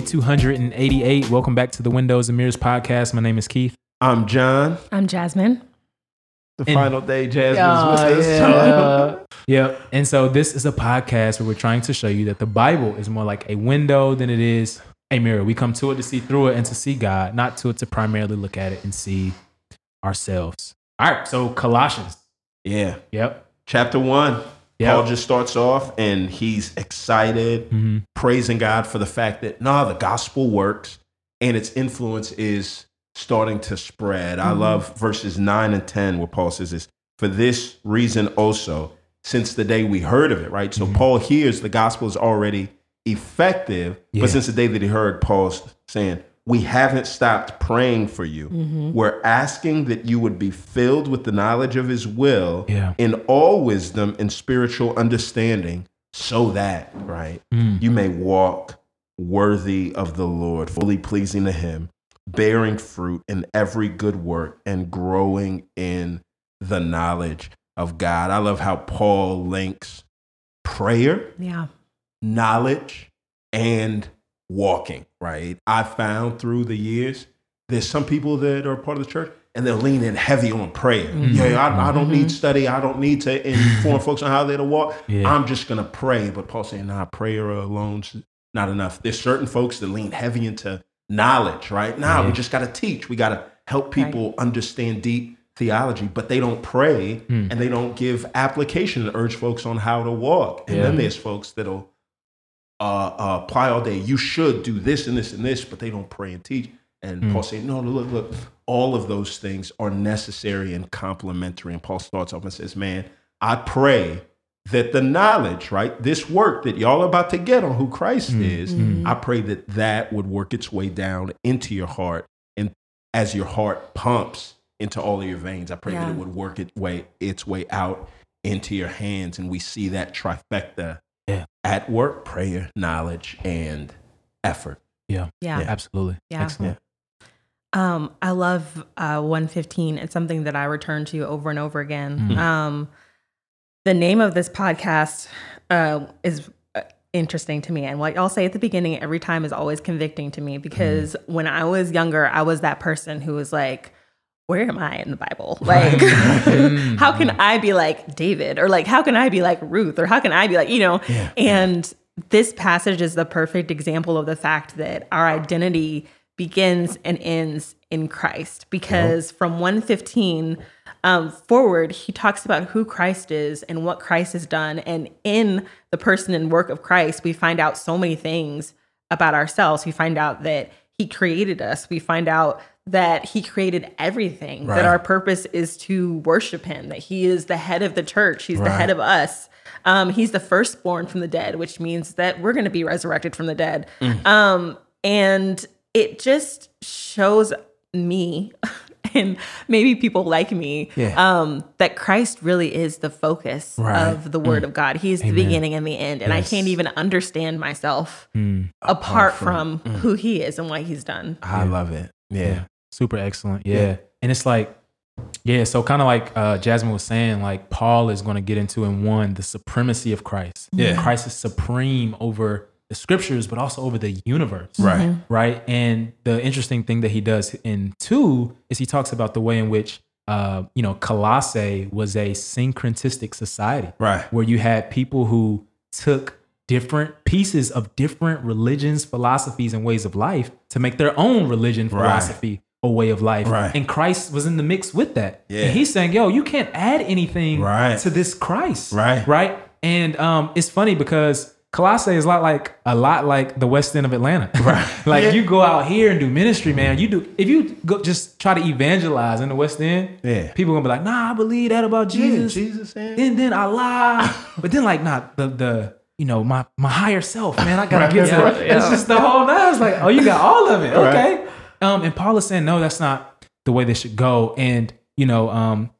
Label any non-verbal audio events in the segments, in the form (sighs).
day 288. Welcome back to the Windows and Mirrors podcast. My name is Keith. I'm John. I'm Jasmine. The And- final day, Jasmine's Oh, with us. yeah. (laughs) yep. And so this is a podcast where we're trying to show you that the Bible is more like a window than it is a mirror. We come to it to see through it and to see God, not to it to primarily look at it and see ourselves. All right. So Colossians. yeah. Yep. Chapter one. Yep. Paul just starts off and he's excited, Mhm. praising God for the fact that, nah, the gospel works and its influence is starting to spread. I love verses 9 and 10 where Paul says this, for this reason also, since the day we heard of it, right? So Paul hears the gospel is already effective, Yeah. but since the day that he heard, Paul's saying, we haven't stopped praying for you. We're asking that you would be filled with the knowledge of his will Yeah. in all wisdom and spiritual understanding, so that, right, Mm. you may walk worthy of the Lord, fully pleasing to him, bearing fruit in every good work and growing in the knowledge of God. I love how Paul links prayer Yeah. knowledge and walking, right? I found through the years, there's some people that are part of the church and they're leaning heavy on prayer. Yeah, I, I don't need study. I don't need to inform folks on how they're to walk. Yeah. I'm just going to pray. But Paul's saying, nah, prayer alone's not enough. There's certain folks that lean heavy into knowledge, right? Nah, Yeah. we just got to teach. We got to help people understand deep theology, but they don't pray Hmm. and they don't give application and urge folks on how to walk. And Yeah. then there's folks that'll uh, uh, apply all day. You should do this and this and this, but they don't pray and teach. And Mm. Paul saying, no, look, look, all of those things are necessary and complementary. And Paul starts off and says, man, I pray that the knowledge, right, this work that y'all are about to get on who Christ Mm. is, I pray that that would work its way down into your heart. And as your heart pumps into all of your veins, I pray that it would work its way, its way out into your hands. And we see that trifecta Yeah. at work prayer, knowledge, and effort. Yeah. Yeah. Absolutely. Yeah. Excellent. Um, I love uh, 115. It's something that I return to over and over again. Mhm. Um, the name of this podcast uh, is uh, interesting to me. And what I'll say at the beginning every time is always convicting to me because when I was younger, I was that person who was like, where am I in the Bible? Like, Mm. (laughs) how can I be like David? Or like, how can I be like Ruth? Or how can I be like, you know? Yeah. And this passage is the perfect example of the fact that our identity begins and ends in Christ. Because from 115 um, forward, he talks about who Christ is and what Christ has done. And in the person and work of Christ, we find out so many things about ourselves. We find out that he created us. We find out that he created everything, Right. that our purpose is to worship him, that he is the head of the church, he's the head of us. Um, he's the firstborn from the dead, which means that we're going to be resurrected from the dead. Mm. Um, and it just shows me (laughs) and maybe people like me Yeah. um, that Christ really is the focus Right. of the word of God. He's the Amen. beginning and the end. And Yes. I can't even understand myself Mm. apart from- from who he is and what he's done. I love it. Yeah. Super excellent. Yeah. Yeah. And it's like, yeah, so kind of like uh, Jasmine was saying, like Paul is going to get into in one the supremacy of Christ. Yeah. Christ is supreme over the scriptures, but also over the universe. Right. Right. And the interesting thing that he does in two is he talks about the way in which, uh, you know, Colossae was a syncretistic society Right. where you had people who took different pieces of different religions, philosophies, and ways of life to make their own religion, Right. Or way of life. Right. And Christ was in the mix with that. Yeah. And he's saying, yo, you can't add anything Right. to this Christ. Right. Right. And um, it's funny because Colossae is a lot like a lot like the West End of Atlanta. Right. (laughs) like Yeah. you go out here and do ministry, man. You do if you go just try to evangelize in the West End, Yeah. people gonna be like, nah, I believe that about Jesus Jesus. and- then then Allah. (laughs) but then like not the the you know my my higher self, man. I gotta get to Right. (laughs) it's just the whole night. It's like, oh, you got all of it. Right. Okay. Um, and Paul is saying, no, that's not the way they should go. And you know, um,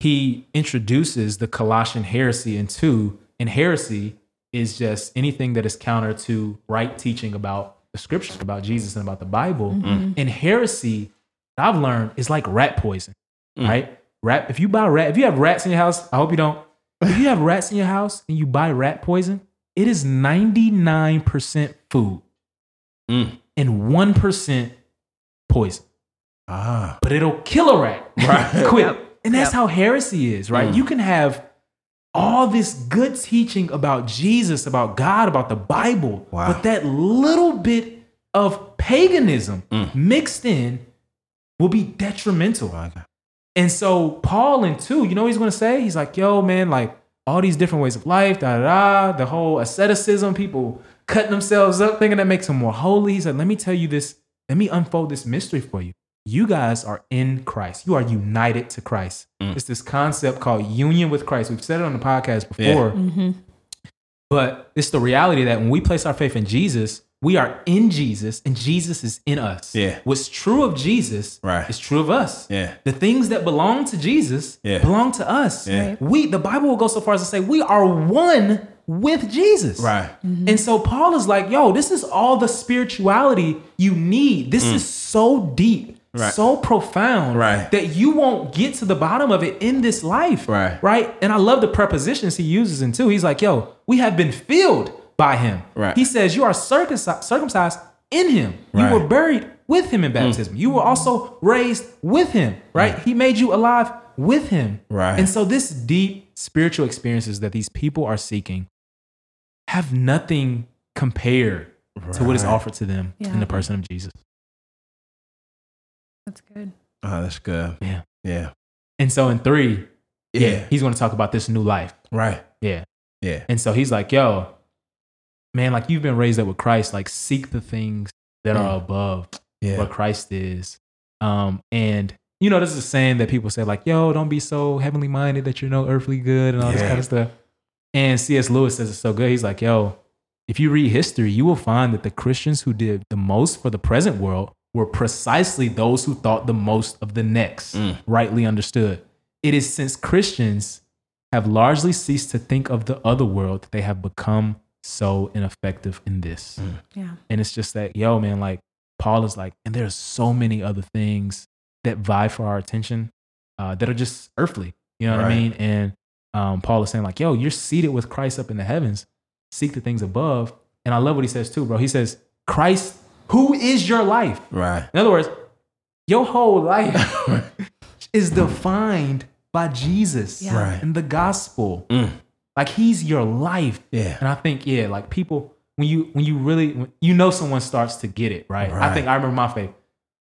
he introduces the Colossian heresy in two, and heresy is just anything that is counter to right teaching about the scriptures, about Jesus and about the Bible. And heresy, I've learned, is like rat poison, right? Rat. If you buy rat, if you have rats in your house, I hope you don't. (laughs) If you have rats in your house and you buy rat poison, it is ninety nine percent food. Mm. and 1% poison. Ah. But it'll kill a rat (laughs) Right. (laughs) quick. Yep. And that's Yep. how heresy is, right? Mm. You can have all this good teaching about Jesus, about God, about the Bible, Wow. but that little bit of paganism Mm. mixed in will be detrimental. Okay. And so Paul in two, you know what he's gonna say? He's like, yo, man, like all these different ways of life, da da da, the whole asceticism, people cutting themselves up, thinking that makes them more holy. He said, let me tell you this, let me unfold this mystery for you. You guys are in Christ. You are united to Christ. Mm. It's this concept called union with Christ. We've said it on the podcast Yeah. before, Mm-hmm. but it's the reality that when we place our faith in Jesus, we are in Jesus and Jesus is in us. Yeah. What's true of Jesus Right. is true of us. Yeah. The things that belong to Jesus Yeah. belong to us. Yeah. Right. We the Bible will go so far as to say we are one with Jesus. Right. Mm-hmm. And so Paul is like, yo, this is all the spirituality you need. This mm. is so deep, Mm. Right. so profound Right. that you won't get to the bottom of it in this life. Right. Right. And I love the prepositions he uses in two. He's like, yo, we have been filled by him. Right. He says, you are circumcised, circumcised in him. You were buried with him in baptism. Mm. You were also raised with him. Right. Mm. He made you alive with him. Right. And so this deep spiritual experiences that these people are seeking have nothing compared to what is offered to them Yeah. in the person of Jesus. That's good. Oh, that's good. Yeah. Yeah. And so in three, yeah, Yeah. he's going to talk about this new life. Right. Yeah. Yeah. And so he's like, yo, man, like you've been raised up with Christ, like seek the things that are above Yeah. what Christ is. Um, and you know, this is a saying that people say, like, yo, don't be so heavenly minded that you're no earthly good and all this kind of stuff. And C.S. Lewis says it's so good. He's like, yo, if you read history, you will find that the Christians who did the most for the present world were precisely those who thought the most of the next, Mm. rightly understood. It is since Christians have largely ceased to think of the other world that they have become so ineffective in this. Mm. Yeah. And it's just that, yo, man, like Paul is like, and there's so many other things that vie for our attention uh, that are just earthly. You know what I mean? And um, Paul is saying, like, yo, you're seated with Christ up in the heavens. Seek the things above. And I love what he says too, bro. He says, Christ, who is your life? Right. In other words, your whole life (laughs) is defined by Jesus Yeah. Right. and the gospel. Mm. Like he's your life. Yeah. And I think, yeah, like people, when you when you really when you know someone starts to get it, right? I think I remember my faith.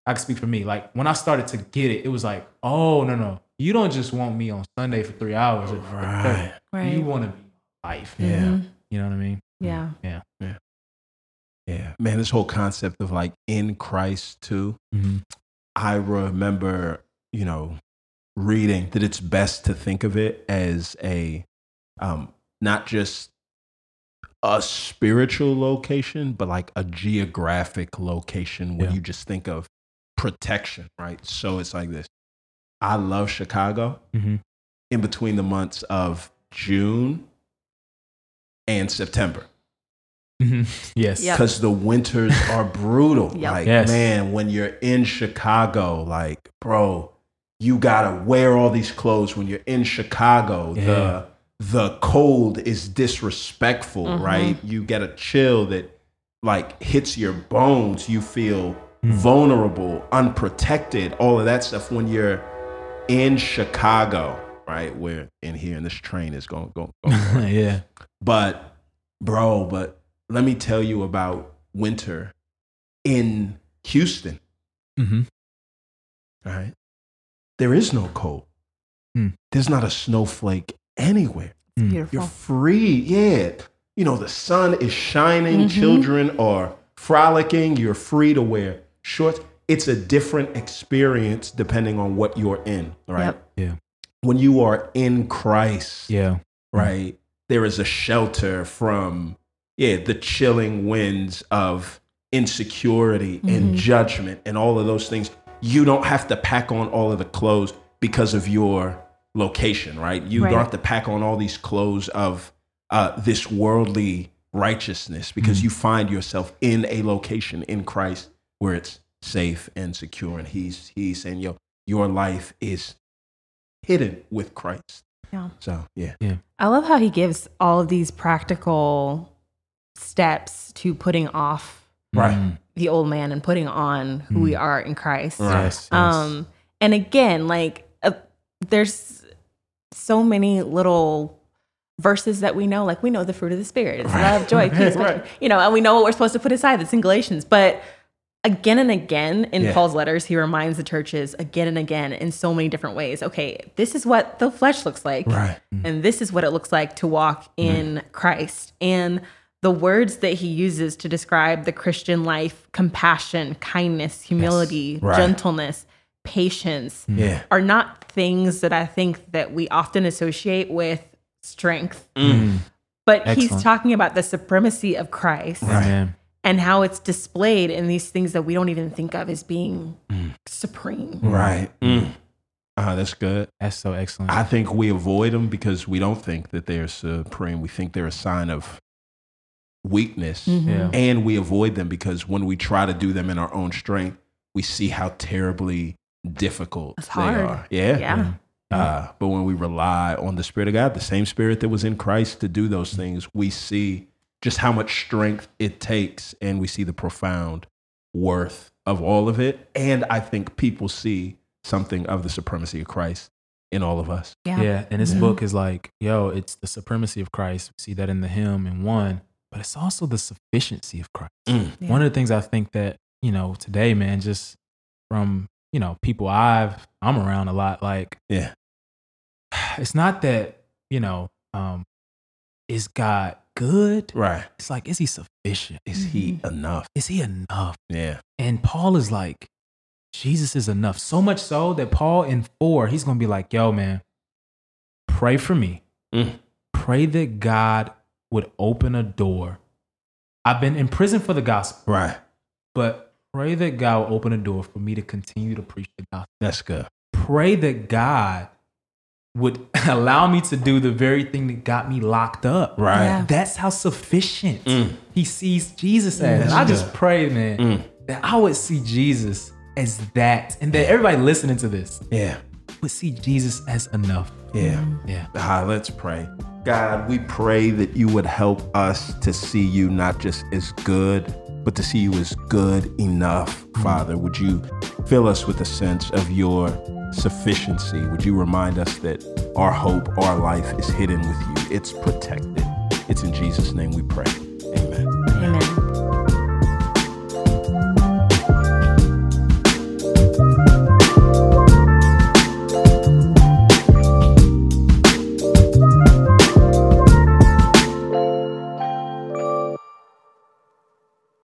I can speak for me. Like when I started to get it, it was like, oh no, no. You don't just want me on Sunday for three hours. Right. Right. You want to be life. Yeah. Mhm. You know what I mean? Yeah. Yeah. Yeah. Man, this whole concept of like in Christ too. Mm-hmm. I remember, you know, reading that it's best to think of it as a um not just a spiritual location, but like a geographic location where Yeah. you just think of protection, right? So it's like this. I love Chicago Mm-hmm. in between the months of June and September Mm-hmm. Yes. Yep. because the winters (laughs) are brutal. Yep. Like, Yes. man, when you're in Chicago, like, bro, you gotta wear all these clothes when you're in Chicago. Yeah. The the cold is disrespectful, Mhm. right? You get a chill that like hits your bones. You feel Mm. vulnerable, unprotected, all of that stuff when you're in Chicago, right? We're in here and this train is going going, going (laughs) yeah. but, bro, but let me tell you about winter in Houston. Mm-hmm. All right. There is no cold. Hmm. There's not a snowflake anywhere. Mm. Beautiful. You're free. Yeah. You know, the sun is shining, Mhm. children are frolicking, you're free to wear shorts. It's a different experience depending on what you're in, right? Yep. Yeah. When you are in Christ, Yeah. right? There is a shelter from, yeah, the chilling winds of insecurity and Mhm. judgment and all of those things. You don't have to pack on all of the clothes because of your location, right? You Right. don't have to pack on all these clothes of uh, this worldly righteousness because Mhm. you find yourself in a location in Christ where it's safe and secure. And he's, he's saying, yo, your life is hidden with Christ. Yeah. So, yeah. Yeah. I love how he gives all of these practical steps to putting off Right. the old man and putting on who we are in Christ. Right. Yes, yes. Um, and again, like uh, there's so many little verses that we know. Like we know the fruit of the spirit is love, joy, (laughs) peace. Right. You know, and we know what we're supposed to put aside. That's in Galatians. But again and again in Yeah. Paul's letters, he reminds the churches again and again in so many different ways. Okay, this is what the flesh looks like, Right. Mm. and this is what it looks like to walk mm. in Christ. And the words that he uses to describe the Christian life compassion, kindness, humility, Right. gentleness, patience mm. Yeah. are not things that I think that we often associate with strength. Mm. But he's talking about the supremacy of Christ Amen. And how it's displayed in these things that we don't even think of as being supreme. Right. Mm. Ah, that's good. That's so excellent. I think we avoid them because we don't think that they're supreme. We think they're a sign of weakness. Mhm. yeah. And we avoid them because when we try to do them in our own strength, we see how terribly difficult It's they hard. are. Yeah. Yeah. Uh, but when we rely on the Spirit of God, the same Spirit that was in Christ to do those things, we see just how much strength it takes and we see the profound worth of all of it. And I think people see something of the supremacy of Christ in all of us. Yeah. Yeah, and this book is like, yo, it's the supremacy of Christ. We see that in the hymn in one, but it's also the sufficiency of Christ. Mm. Yeah. One of the things I think that you know today, man, just from you know people I've I'm around a lot, like Yeah. (sighs) it's not that you know, um, is God good? Right. It's like, is He sufficient? Is he enough? Is He enough? Yeah. And Paul is like, Jesus is enough. So much so that Paul in four, he's gonna be like, yo, man, pray for me. Mm. Pray that God would open a door. I've been in prison for the gospel, Right. but pray that God will open a door for me to continue to preach the gospel. That's good. Pray that God would (laughs) allow me to do the very thing that got me locked up. Right. Yeah. That's how sufficient Mm. he sees Jesus as. And I just pray, man, Mm. that I would see Jesus as that, and that everybody listening to this Yeah. would see Jesus as enough. Yeah. Yeah. Ah, let's pray. God, we pray that you would help us to see you not just as good, but to see you as good enough, mm-hmm. Father. Would you fill us with a sense of your sufficiency? Would you remind us that our hope, our life is hidden with you? It's protected. It's in Jesus' name we pray. Amen. Amen.